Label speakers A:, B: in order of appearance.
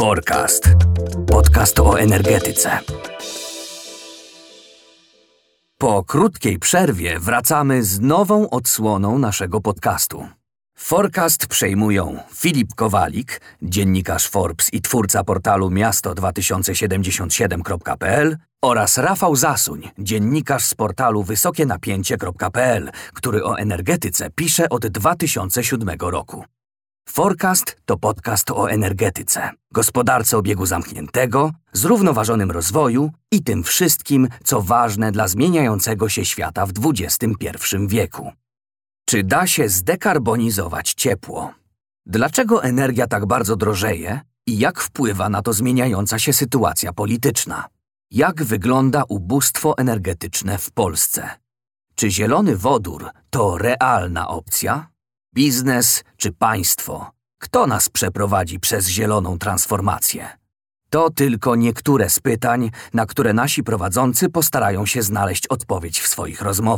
A: Forecast. Podcast o energetyce. Po krótkiej przerwie wracamy z nową odsłoną naszego podcastu. Forecast przejmują Filip Kowalik, dziennikarz Forbes i twórca portalu miasto2077.pl oraz Rafał Zasuń, dziennikarz z portalu wysokienapięcie.pl, który o energetyce pisze od 2007 roku. Forecast to podcast o energetyce, gospodarce obiegu zamkniętego, zrównoważonym rozwoju i tym wszystkim, co ważne dla zmieniającego się świata w XXI wieku. Czy da się zdekarbonizować ciepło? Dlaczego energia tak bardzo drożeje i jak wpływa na to zmieniająca się sytuacja polityczna? Jak wygląda ubóstwo energetyczne w Polsce? Czy zielony wodór to realna opcja? Biznes czy państwo? Kto nas przeprowadzi przez zieloną transformację? To tylko niektóre z pytań, na które nasi prowadzący postarają się znaleźć odpowiedź w swoich rozmowach.